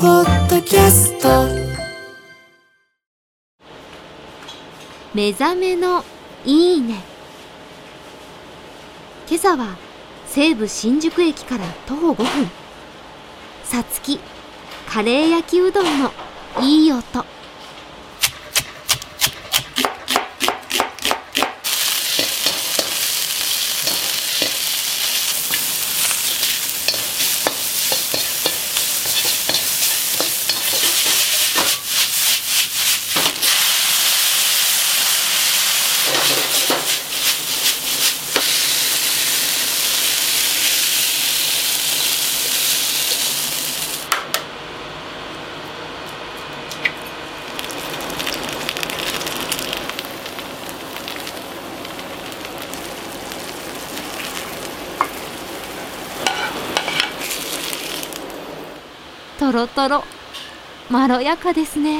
ポッドキャスト。目覚めのいいね。今朝は西武新宿駅から徒歩5分。さつきカレー焼きうどんのいい音。とろとろまろやかですね。